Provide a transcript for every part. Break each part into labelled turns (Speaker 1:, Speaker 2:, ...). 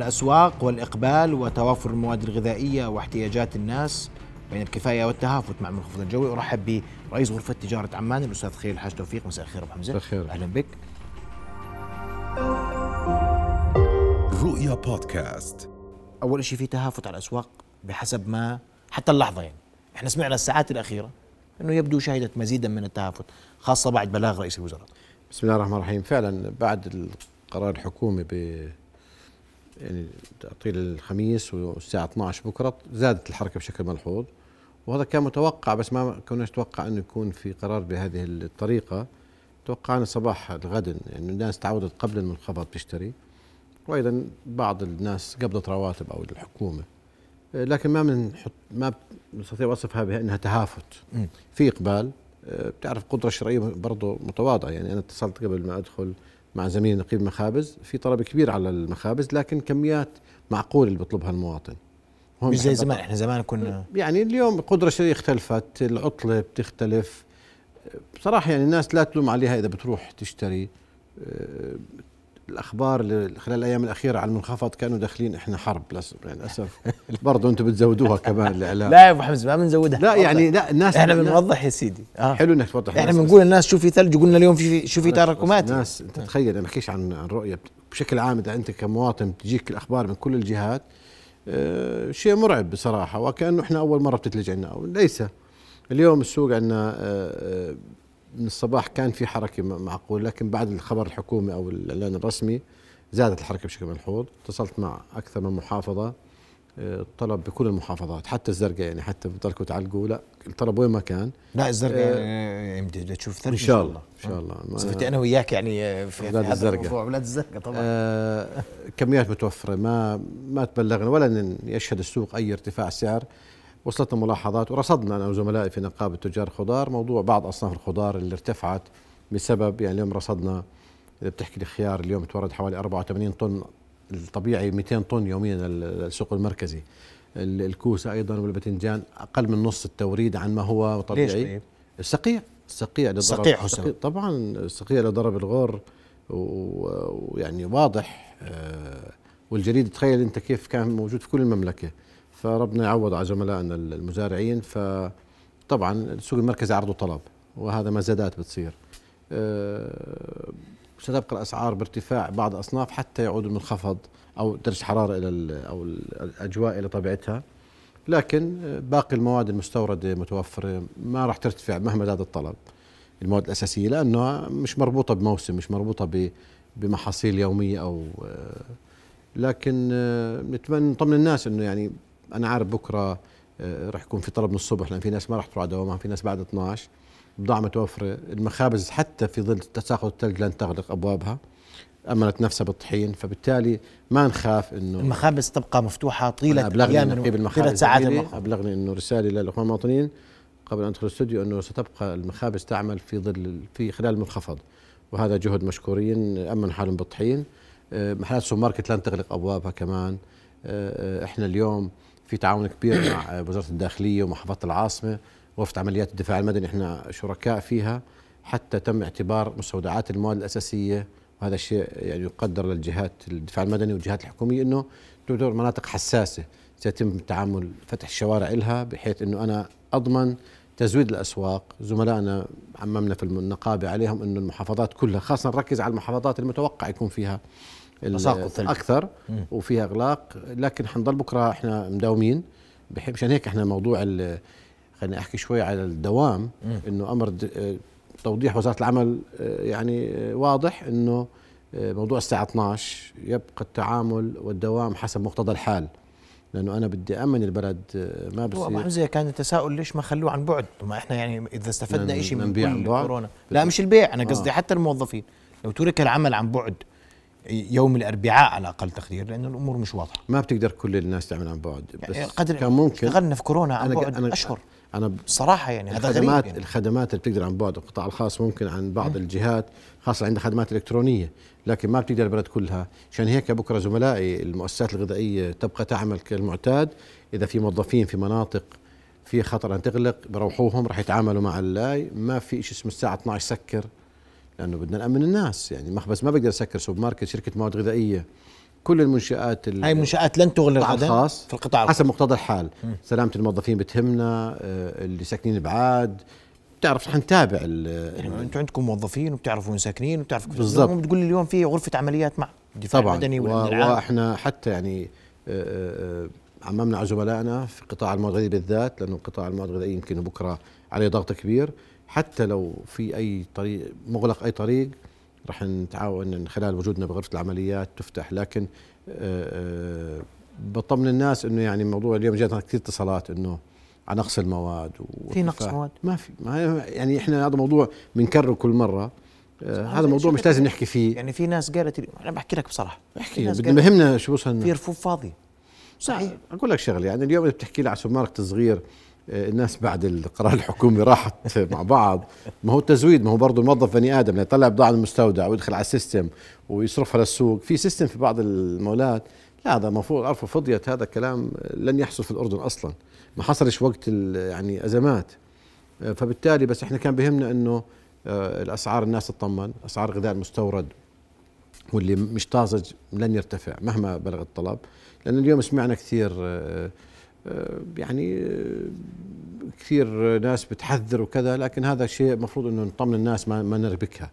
Speaker 1: الأسواق والإقبال وتوافر المواد الغذائية واحتياجات الناس بين الكفاية والتهافت مع المنخفض الجوي. أرحب برئيس غرفة تجارة عمان الأستاذ خير الحاج توفيق. مساء الخير أبو حمزة.
Speaker 2: بخير
Speaker 1: أهلا بك.
Speaker 3: رؤيا بودكاست.
Speaker 1: أول شيء في تهافت على الأسواق بحسب ما حتى اللحظة يعني. إحنا سمعنا الساعات الأخيرة أنه يبدو شهدت مزيدا من التهافت خاصة بعد بلاغ رئيس الوزراء.
Speaker 2: بسم الله الرحمن الرحيم. فعلا بعد القرار الحكومي ب تعطيل الخميس والساعة 12 بكرة زادت الحركة بشكل ملحوظ وهذا كان متوقع بس ما كنا نتوقع انه يكون في قرار بهذه الطريقة. توقعنا صباح الغد يعني الناس تعودت قبل المنخفض تشتري وأيضا بعض الناس قبضت رواتب أو الحكومة. لكن ما بنحط ما بنستطيع وصفها بانها تهافت. في إقبال بتعرف القدرة الشرائية برضه متواضعة. يعني أنا اتصلت قبل ما أدخل مع زميلي نقيب المخابز في طلب كبير على المخابز لكن كميات معقولة اللي بيطلبها المواطن.
Speaker 1: مش زي زمان إحنا زمان كنا
Speaker 2: يعني اليوم القدرة الشرائية اختلفت العطلة بتختلف. بصراحة يعني الناس لا تلوم عليها إذا بتروح تشتري. الأخبار خلال الأيام الأخيرة على المنخفض كانوا داخلين إحنا حرب للأسف. برضه أنتم بتزودوها كمان الإعلام.
Speaker 1: لا يا أبو حمزة ما بنزودها.
Speaker 2: لا يعني لا الناس
Speaker 1: إحنا بنوضح يا سيدي.
Speaker 2: آه. حلو إنك توضح
Speaker 1: إحنا بنقول للناس شو في ثلج وقلنا اليوم في شو في تراكمات.
Speaker 2: الناس انت تخيل أنا بحكيش عن عن رؤيه بشكل عام إذا أنت كمواطن تجيك الأخبار من كل الجهات آه شيء مرعب بصراحة وكأنه إحنا أول مرة بتتلج عنا ليس. اليوم السوق عندنا آه من الصباح كان في حركة معقول لكن بعد الخبر الحكومي أو الإعلان الرسمي زادت الحركة بشكل ملحوظ. اتصلت مع أكثر من محافظة طلب بكل المحافظات حتى الزرقاء يعني حتى بتضلكم تعلقوا لا الطلب وين ما كان.
Speaker 1: لا الزرقاء آه بدها تشوف ثلج
Speaker 2: إن شاء الله إن شاء الله.
Speaker 1: صرت أنا وياك يعني في
Speaker 2: أولاد الزرقاء.
Speaker 1: أولاد الزرقاء طبعا.
Speaker 2: آه كميات متوفرة ما ما تبلغنا ولا يشهد السوق أي ارتفاع سعر. وصلتنا ملاحظات ورصدنا أنا وزملائي في نقابة تجار الخضار موضوع بعض أصناف الخضار اللي ارتفعت بسبب يعني اليوم رصدنا إذا بتحكي لي خيار اليوم تورد حوالي 84 طن الطبيعي 200 طن يوميا السوق المركزي. الكوسه أيضا والباذنجان أقل من نص التوريد عن ما هو طبيعي.
Speaker 1: ليش طيب؟
Speaker 2: السقيع السقيع اللي
Speaker 1: السقيع حسن.
Speaker 2: طبعا السقيع اللي ضرب الغور ويعني واضح. آه والجريد تخيل أنت كيف كان موجود في كل المملكة. فربنا يعوض على زملائنا المزارعين فطبعا السوق المركزي عرض وطلب وهذا مزادات بتصير. أه ستبقى الأسعار بارتفاع بعض الأصناف حتى يعود المنخفض أو درجة حرارة إلى أو الأجواء إلى طبيعتها. لكن باقي المواد المستوردة متوفرة ما راح ترتفع مهما زاد الطلب. المواد الأساسية لأنها مش مربوطة بموسم مش مربوطة بمحاصيل يومية أو لكن نتمنى نطمن الناس إنه يعني أنا عارف بكرة راح يكون في طلب من الصبح لأن في ناس ما راح تروح على دوامها في ناس بعد 12 بضاعة متوفرة. المخابز حتى في ظل تساقط الثلج لن تغلق أبوابها. أمنت نفسها بالطحين. فبالتالي ما نخاف إنه
Speaker 1: المخابز تبقى
Speaker 2: أبلغني نقيب المخابز
Speaker 1: طيلة ساعات المخابز.
Speaker 2: أبلغني إنه رسالة للإخوان المواطنين قبل أن أدخل الاستوديو إنه ستبقى المخابز تعمل في ظل في خلال المنخفض. وهذا جهد مشكورين. أمن حالهم بالطحين. محلات السوبر ماركت لن تغلق أبوابها كمان. إحنا اليوم في تعاون كبير مع وزارة الداخلية ومحافظه العاصمة وفد عمليات الدفاع المدني إحنا شركاء فيها حتى تم اعتبار مستودعات المواد الأساسية. وهذا الشيء يعني يقدر للجهات الدفاع المدني والجهات الحكومية إنه تعتبر مناطق حساسة سيتم التعامل فتح الشوارع لها بحيث إنه أنا أضمن تزويد الأسواق. زملائنا عممنا في النقابه عليهم إنه المحافظات كلها خاصة نركز على المحافظات المتوقع يكون فيها أكثر وفيها أغلاق. لكن حنضل بكرة إحنا مداومين. مشان هيك إحنا موضوع خليني أحكي شوي على الدوام. إنه أمر توضيح وزارة العمل يعني واضح إنه موضوع الساعة 12 يبقى التعامل والدوام حسب مقتضى الحال. لأنه أنا بدي أمن البلد ما بصير.
Speaker 1: أبو حمزة كان التساؤل ليش ما خلوه عن بعد؟ ما إحنا يعني إذا استفدنا شيء من كورونا. لا مش البيع. أنا قصدي آه. حتى الموظفين. لو ترك العمل عن بعد يوم الأربعاء على أقل تقدير لأن الأمور مش واضحة.
Speaker 2: ما بتقدر كل الناس تعمل عن بعد
Speaker 1: بس يعني قدر كان ممكن. اشتغلنا في كورونا عن بعد أنا أشهر.
Speaker 2: أنا
Speaker 1: صراحة يعني هذا
Speaker 2: الخدمات
Speaker 1: غريب يعني.
Speaker 2: الخدمات اللي بتقدر عن بعد القطاع الخاص ممكن عن بعض م. الجهات خاصة عندها خدمات الكترونيه لكن ما بتقدر البلد كلها. عشان هيك بكرة زملائي المؤسسات الغذائية تبقى تعمل كالمعتاد. إذا في موظفين في مناطق في خطر أن تغلق بروحوهم راح يتعاملوا مع اللاي. ما في شيء اسمه الساعة 12 سكر. لأنه بدنا نأمن الناس. يعني مخبز ما بقدر يسكر سوبر ماركت شركة مواد غذائية كل المنشآت ال-
Speaker 1: هاي منشآت لن تغلق غدا
Speaker 2: الخاص
Speaker 1: في القطاع الخاص.
Speaker 2: حسب مقتضى الحال. سلامة الموظفين بتهمنا آه، اللي ساكنين بعاد. بتعرف رح نتابع
Speaker 1: يعني أنتم عندكم موظفين وبتعرفوا وين ساكنين وبتعرفوا
Speaker 2: بالضبط.
Speaker 1: بتقول لي اليوم في غرفة عمليات مع الدفاع
Speaker 2: طبعا.
Speaker 1: المدني
Speaker 2: وإحنا حتى يعني آه، آه، عممنا على زملائنا في قطاع المواد الغذائية بالذات لأنه قطاع المواد الغذائية يمكن بكرة عليه ضغط كبير. حتى لو في أي طريق مغلق أي طريق رح نتعاون من خلال وجودنا بغرفة العمليات تفتح. لكن آه، آه، بطمن الناس إنه يعني موضوع اليوم جاتنا كثير اتصالات إنه على نقص المواد
Speaker 1: في نقص. مواد؟
Speaker 2: ما في ما يعني إحنا هذا موضوع بنكرره كل مرة. آه، هذا موضوع مش لازم نحكي فيه.
Speaker 1: يعني في ناس قالت أنا بحكي لك بصراحة.
Speaker 2: احكي بدنا بهمنا شو وصلنا
Speaker 1: في رفوف فاضية.
Speaker 2: صحيح. أقول لك شغلة يعني اليوم إذا بتحكي لي على سوبر ماركت صغير الناس بعد القرار الحكومي راحت مع بعض. ما هو التزويد ما هو برضه الموظف بني آدم يطلع بضاعة المستودع ويدخل على ال system ويصرفها للسوق. في system في بعض المولات. لا هذا المفروض الارفف فضيت هذا الكلام لن يحصل في الأردن أصلا. ما حصلش وقت يعني أزمات. آه، فبالتالي بس إحنا كان بهمنا إنه آه، الأسعار الناس تطمن. أسعار الغذاء المستورد واللي مش طازج لن يرتفع مهما بلغ الطلب. لأن اليوم سمعنا كثير آه، آه، يعني آه، كثير ناس بتحذر وكذا لكن هذا شيء المفروض إنه نطمن الناس ما, ما نربكها.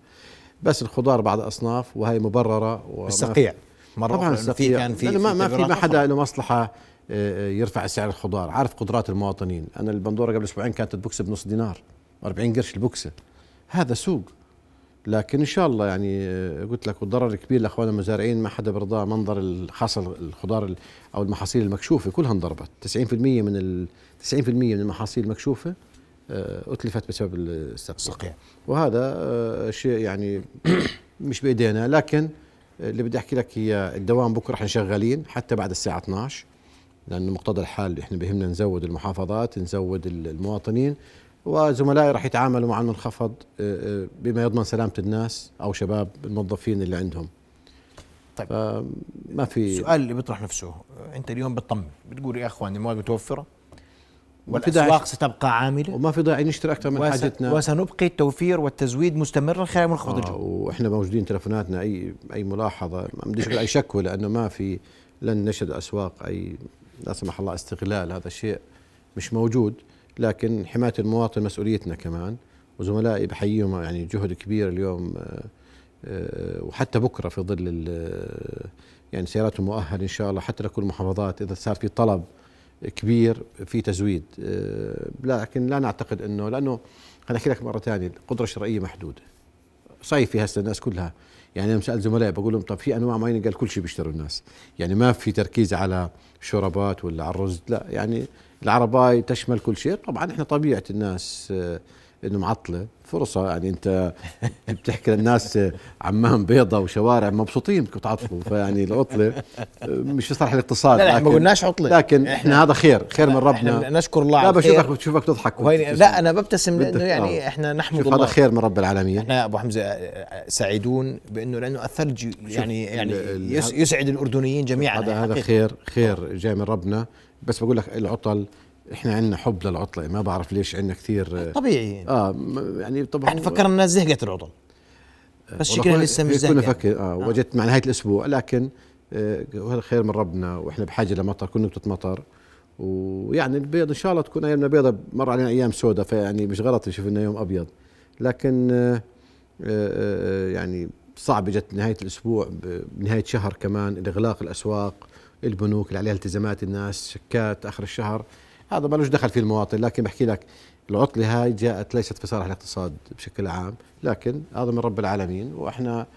Speaker 2: بس الخضار بعض أصناف وهي مبررة
Speaker 1: السقيع مرة
Speaker 2: طبعا
Speaker 1: في كان في
Speaker 2: ما, ما في ما. حدا له مصلحة آه، يرفع سعر الخضار. عارف قدرات المواطنين؟ أنا البندورة قبل أسبوعين كانت البوكسه بنص دينار 40 قرش البوكسه هذا سوق. لكن إن شاء الله يعني آه، قلت لك والضرر الكبير لأخواننا المزارعين ما حدا برضاه منظر ال- خاصه الخضار ال- أو المحاصيل المكشوفة كلها انضربت. 90% من ال 90% من المحاصيل المكشوفه آه، أتلفت بسبب السقيع وهذا آه، شيء يعني مش بإيدينا. لكن اللي بدي أحكي لك هي الدوام بكرة إحنا شغالين حتى بعد الساعة 12 لأنه مقتضى الحال إحنا بهمنا نزود المحافظات نزود ال- المواطنين. وزملائي راح يتعاملوا مع المنخفض آه، آه، بما يضمن سلامة الناس أو شباب الموظفين اللي عندهم.
Speaker 1: طيب.
Speaker 2: ما في
Speaker 1: السؤال اللي بيطرح نفسه أنت اليوم بتطمن بتقول يا اخوان المواد متوفره والاسواق ستبقى عاملة؟
Speaker 2: وما في داعي نشتري أكثر من
Speaker 1: وس-
Speaker 2: حاجتنا.
Speaker 1: وسنبقي التوفير والتزويد مستمرا خلال منخفض
Speaker 2: آه
Speaker 1: الجو.
Speaker 2: وإحنا موجودين تلفوناتنا أي أي ملاحظة ما بديش أي شكوى لأنه ما في لن نشهد أسواق أي لا سمح الله استغلال. هذا الشيء مش موجود. لكن حماية المواطن مسؤوليتنا كمان. وزملائي بحييهم يعني جهد كبير اليوم آه، آه، وحتى بكرة في ظل ال- يعني سياراتهم مؤهله إن شاء الله حتى لكل المحافظات إذا صار في طلب كبير في تزويد. آه، لكن لا نعتقد إنه لأنه خليني أحكي لك مرة ثانية القدره الشرائيه محدودة. صيفي هسه الناس كلها يعني أنا سال زملائي بقول لهم طب في أنواع معينة؟ قال كل شيء بيشتروا الناس. يعني ما في تركيز على شوربات ولا على الرز لا يعني العرباي تشمل كل شيء. طبعا إحنا طبيعة الناس آه، إنه معطلة. فرصة يعني أنت بتحكي للناس عمان بيضة وشوارع مبسوطين بدكم تعطلوا فيعني العطلة مش في صالح الاقتصاد
Speaker 1: لا لا إحنا ما قلناش عطلة.
Speaker 2: لكن إحنا هذا خير خير من ربنا.
Speaker 1: إحنا نشكر الله
Speaker 2: لا بشوفك بشوفك تضحك.
Speaker 1: لا أنا ببتسم
Speaker 2: لأنه
Speaker 1: يعني
Speaker 2: آه.
Speaker 1: إحنا نحمد
Speaker 2: شوف هذا
Speaker 1: الله
Speaker 2: خير من رب العالمين.
Speaker 1: إحنا أبو حمزة آه، سعيدون بأنه لأنه الثلج يعني يعني يسعد الأردنيين جميعا.
Speaker 2: هذا هذا. خير خير جاي من ربنا. بس بقول لك العطل إحنا عندنا حب للعطلة ما بعرف ليش عندنا كثير
Speaker 1: طبيعي.
Speaker 2: آه يعني طبعا
Speaker 1: إحنا فكرنا الناس زهقت العطل. بس
Speaker 2: والله
Speaker 1: شكلها
Speaker 2: كنا-
Speaker 1: لسه مش
Speaker 2: كنا
Speaker 1: زهقت
Speaker 2: نفكر آه وجدت مع نهاية الأسبوع لكن آه وهذا خير من ربنا وإحنا بحاجة لمطر كل نقطه مطر. ويعني البيض إن شاء الله تكون أيامنا بيضة مر علينا أيام سوداء فيعني مش غلط نشوف إنه يوم أبيض. لكن آه آه آه يعني صعب اجت نهاية الأسبوع بنهايه شهر كمان الإغلاق الأسواق البنوك اللي عليها التزامات الناس شيكات آخر الشهر. هذا ما له دخل فيه المواطن لكن بحكي لك العطلة هاي جاءت ليست في صالح الاقتصاد بشكل عام لكن هذا من رب العالمين وإحنا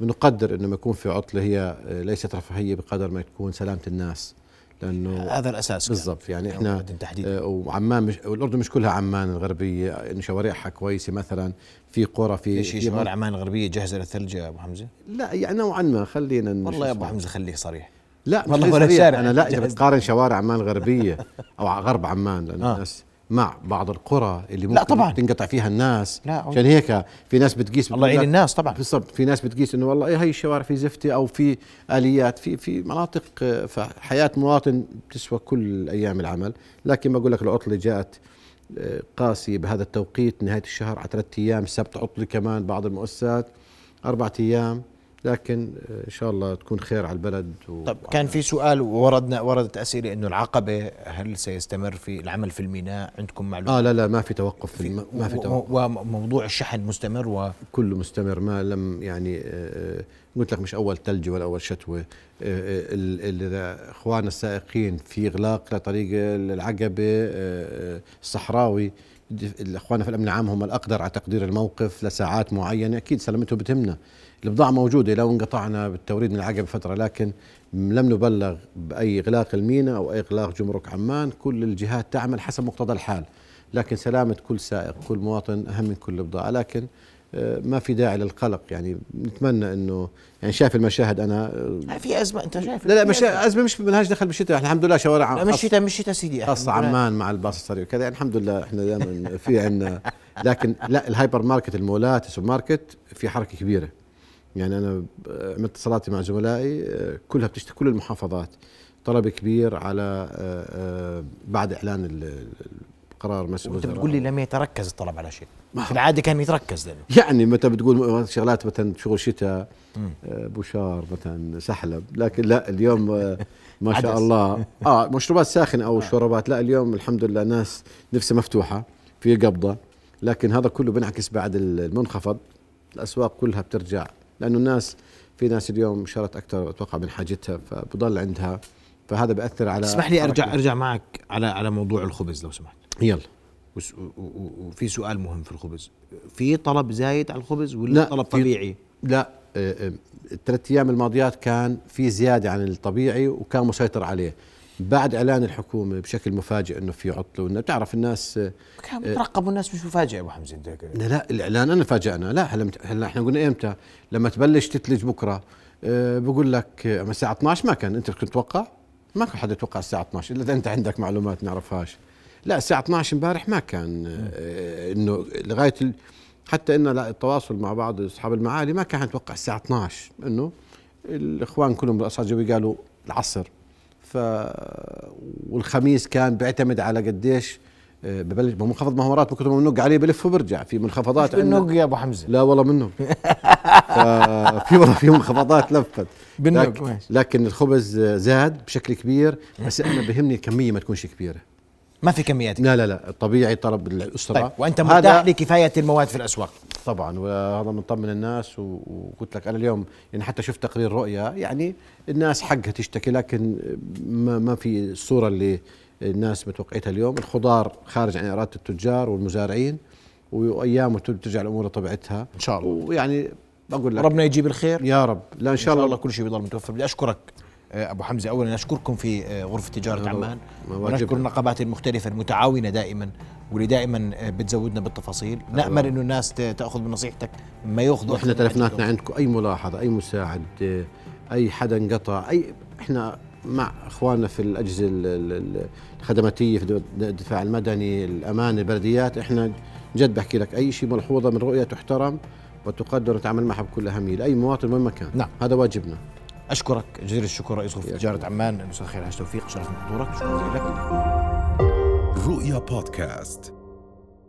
Speaker 2: بنقدر انه ما يكون في عطلة هي آه، ليست رفاهية بقدر ما تكون سلامة الناس لأنه
Speaker 1: هذا الأساس.
Speaker 2: بالضبط يعني
Speaker 1: إحنا تحديدا.
Speaker 2: آه، وعمان مش والأردن مش كلها عمان الغربية انه شوارعها كويسة مثلا في قرى في
Speaker 1: في
Speaker 2: في
Speaker 1: شوارع عمان الغربية جاهزه للثلج يا أبو حمزة؟
Speaker 2: لا يعني نوعا ما خلينا
Speaker 1: والله يا أبو حمزة خليك صريح.
Speaker 2: لا مش
Speaker 1: والله ولا. شارع
Speaker 2: أنا لا
Speaker 1: إذا.
Speaker 2: بتقارن شوارع عمان الغربيه أو غرب عمان لأن
Speaker 1: آه.
Speaker 2: الناس مع بعض القرى اللي ممكن
Speaker 1: طبعاً.
Speaker 2: تنقطع فيها الناس
Speaker 1: لا،
Speaker 2: عشان هيك في ناس بتقيس
Speaker 1: الله يعين الناس طبعا
Speaker 2: بالضبط في ناس بتقيس إنه والله إيه هي الشوارع في زفتة أو في آليات في في مناطق فحياة مواطن بتسوى كل أيام العمل لكن بقول لك العطلة جاءت آه، قاسية بهذا التوقيت نهاية الشهر على ثلاث أيام السبت عطلة كمان بعض المؤسسات أربع أيام لكن آه، إن شاء الله تكون خير على البلد و...
Speaker 1: طب كان في سؤال وردنا وردت أسئلة إنه العقبة هل سيستمر في العمل في الميناء؟ عندكم معلومة؟
Speaker 2: آه لا لا ما في توقف في الم... ما في توقف.
Speaker 1: وموضوع الشحن مستمر و
Speaker 2: كله مستمر ما لم يعني آه، آه، قلت لك مش أول ثلج ولا أول شتوة. آه، ال- إخواننا السائقين في إغلاق لطريق العقبة الصحراوي الإخوان في الأمن العام هم الأقدر على تقدير الموقف لساعات معينة. أكيد سلامتهم بتهمنا. البضاعة موجودة لو انقطعنا بالتوريد من العقبه فتره لكن لم نبلغ بأي اغلاق الميناء أو أي اغلاق جمرك عمان. كل الجهات تعمل حسب مقتضى الحال لكن سلامة كل سائق كل مواطن أهم من كل بضاعة. لكن ما في داعي للقلق. يعني نتمنى إنه يعني شايف المشاهد أنا آه،
Speaker 1: في أزمة أنت شايف
Speaker 2: لا لا مش.
Speaker 1: أزمة.
Speaker 2: مش ملهاش دخل بالشتاء. إحنا الحمد لله شوارع
Speaker 1: لا مش شتاء مش شتاء سيدي.
Speaker 2: خاصة. عمان مع الباص السريع وكذا. يعني الحمد لله إحنا دائما في عندنا لكن لا الهايبر ماركت المولات السوبر ماركت في حركة كبيرة. يعني أنا ب- عملت اتصالاتي مع زملائي آه، كلها بتشتغل كل المحافظات. طلب كبير على آه، آه، بعد إعلان القرار مسؤول الوزراء.
Speaker 1: بتقول لي لم يتركز الطلب على شيء. في العادة كان يتركز لأنه.
Speaker 2: يعني متى بتقول شغلات مثلا شغل شتاء آه، بوشار مثلا سحلب. لكن لا اليوم آه، ما شاء. الله. آه مشروبات ساخنة أو شوربات لا اليوم الحمد لله ناس نفسها مفتوحة في قبضة. لكن هذا كله بينعكس بعد المنخفض. الأسواق كلها بترجع. لأنه الناس في ناس اليوم شرت أكثر أتوقع من حاجتها فبضل عندها. فهذا بيأثر على
Speaker 1: اسمح لي ارجع. أرجع معك على على موضوع الخبز لو سمحت.
Speaker 2: يلا.
Speaker 1: وس- و- و- وفي سؤال مهم في الخبز. في طلب زايد على الخبز ولا
Speaker 2: لا،
Speaker 1: طلب
Speaker 2: في-
Speaker 1: طبيعي؟
Speaker 2: لا آه، آه، الثلاث أيام الماضيات كان في زيادة عن الطبيعي وكان مسيطر عليه. بعد إعلان الحكومة بشكل مفاجئ إنه في عطله وإنه بتعرف الناس آه،
Speaker 1: كان بترقبوا الناس مش مفاجئ أبو حمزة أنت
Speaker 2: لا لا الإعلان أنا فاجئنا. لا هلا هلا إحنا قلنا إمتى؟ لما تبلش تتلج بكرة أه بقول لك آه، الساعة 12 ما كان. أنت كنت تتوقع؟ ما كان حدا يتوقع الساعة 12 إلا إذا أنت عندك معلومات نعرفهاش. لا الساعة 12 امبارح ما كان آه، إنه لغاية. حتى ان لا التواصل مع بعض أصحاب المعالي ما كان نتوقع الساعة 12 إنه الإخوان كلهم بالارصاد الجوي قالوا العصر. ف والخميس كان بيعتمد على قديش آه، ببلش ما هو منخفض مهارات ممكن منق عليه بلف وبرجع. في منخفضات عندنا-
Speaker 1: بالنق يا أبو حمزة.
Speaker 2: لا والله منه في والله في منخفضات لفت.
Speaker 1: بالنق،
Speaker 2: لكن. لكن الخبز زاد بشكل كبير بس أنا بهمني الكمية ما تكونش كبيرة.
Speaker 1: ما في كميات.
Speaker 2: لا لا لا الطبيعي طلب الاسره
Speaker 1: طيب وأنت
Speaker 2: هذا
Speaker 1: مرتاح لكفاية المواد في الأسواق.
Speaker 2: طبعا وهذا بنطمن الناس وقلت لك أنا اليوم يعني حتى شفت تقرير رؤيا يعني الناس حقها تشتكي لكن ما, ما في الصورة اللي الناس متوقعتها اليوم. الخضار خارج عن إرادة التجار والمزارعين وايام ترجع الأمور لطبيعتها.
Speaker 1: إن شاء الله.
Speaker 2: ويعني بقول لك
Speaker 1: ربنا يجيب الخير.
Speaker 2: يا رب. لا إن شاء الله
Speaker 1: كل شيء بيضل متوفر. بدي أشكرك. أبو حمزة اولا اشكركم في آه، غرفة
Speaker 2: تجارة
Speaker 1: عمان
Speaker 2: ما
Speaker 1: ونشكر. النقابات المختلفة المتعاونة دائما واللي دائما آه، بتزودنا بالتفاصيل. نأمل إنه الناس تأخذ بنصيحتك ما ياخذوا
Speaker 2: وإحنا تلفوناتنا عندكم أي ملاحظة أي مساعد أي حدا انقطع أي إحنا مع إخواننا في الأجهزة ال- ال- ال- الخدماتية في الدفاع المدني الأمان البلديات إحنا جد بحكي لك أي شيء ملحوظة من رؤية تحترم وتقدر وتعمل معها بكل أهمية لأي مواطن وين ما كان.
Speaker 1: نعم.
Speaker 2: هذا واجبنا.
Speaker 1: أشكرك جزيل الشكر رئيس غرفة تجارة عمان الاستاذ خير حاج توفيق شرف من حضورك شكرا جزيلا لك.
Speaker 3: رؤيا بودكاست.